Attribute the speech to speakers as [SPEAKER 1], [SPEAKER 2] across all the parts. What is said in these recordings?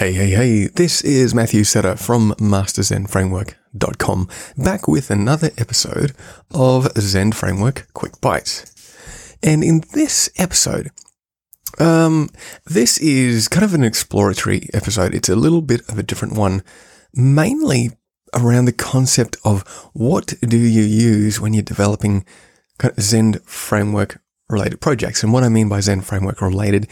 [SPEAKER 1] Hey, hey, hey, this is Matthew Setter from MasterZendFramework.com, back with another episode of Zend Framework Quick Bites. And in this episode, um, this is kind of an exploratory episode. It's a little bit of a different one, mainly around the concept of what do you use when you're developing Zend framework related projects. And what I mean by Zend framework related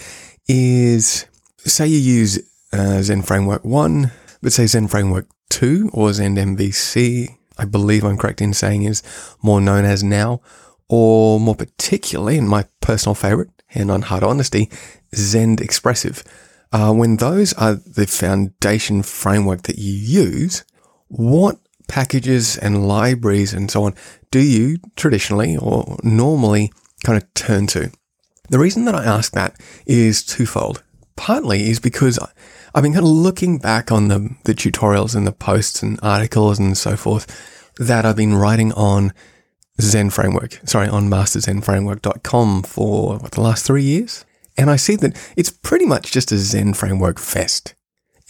[SPEAKER 1] is say you use uh, Zend Framework 1, but say Zend Framework 2 or Zend MVC, I believe I'm correct in saying is more known as now, or more particularly, and my personal favorite, and on hard honesty, Zend Expressive. Uh, when those are the foundation framework that you use, what packages and libraries and so on do you traditionally or normally kind of turn to? The reason that I ask that is twofold. Partly is because I've been kind of looking back on the, the tutorials and the posts and articles and so forth that I've been writing on Zend Framework, sorry, on masterzendframework.com for what, the last three years. And I see that it's pretty much just a Zend Framework fest.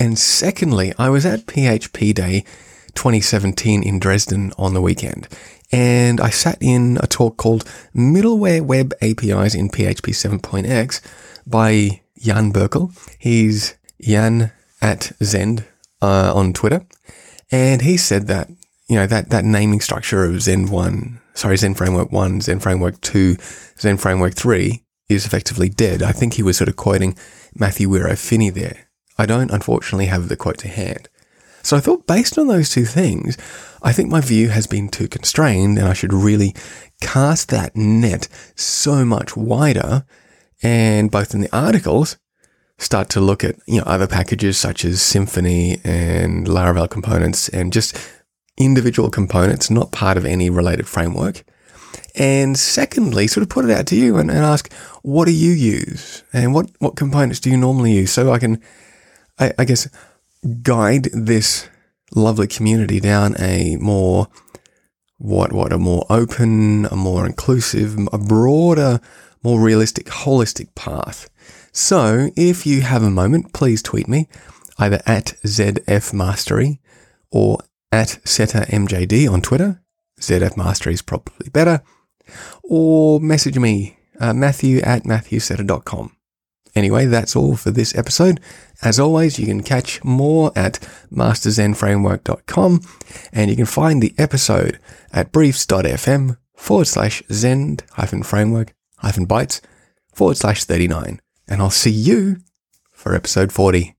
[SPEAKER 1] And secondly, I was at PHP Day 2017 in Dresden on the weekend. And I sat in a talk called Middleware Web APIs in PHP 7.x by Jan Burkl. He's Jan at Zend uh, on Twitter, and he said that you know that that naming structure of Zend one, sorry, Zend Framework one, Zend Framework two, Zend Framework three is effectively dead. I think he was sort of quoting Matthew Weier O'Phinney there. I don't unfortunately have the quote to hand. So I thought, based on those two things, I think my view has been too constrained, and I should really cast that net so much wider. And both in the articles start to look at you know other packages such as Symfony and Laravel components and just individual components, not part of any related framework. And secondly, sort of put it out to you and, and ask, what do you use? And what, what components do you normally use? So I can, I, I guess, guide this lovely community down a more, what, what, a more open, a more inclusive, a broader, more realistic, holistic path. So if you have a moment, please tweet me either at ZF Mastery or at SetterMJD on Twitter. ZF Mastery is probably better. Or message me, uh, Matthew at MatthewSetter.com. Anyway, that's all for this episode. As always, you can catch more at masterzendframework.com and you can find the episode at briefs.fm forward slash zend framework hyphen bytes forward slash 39 and I'll see you for episode 40.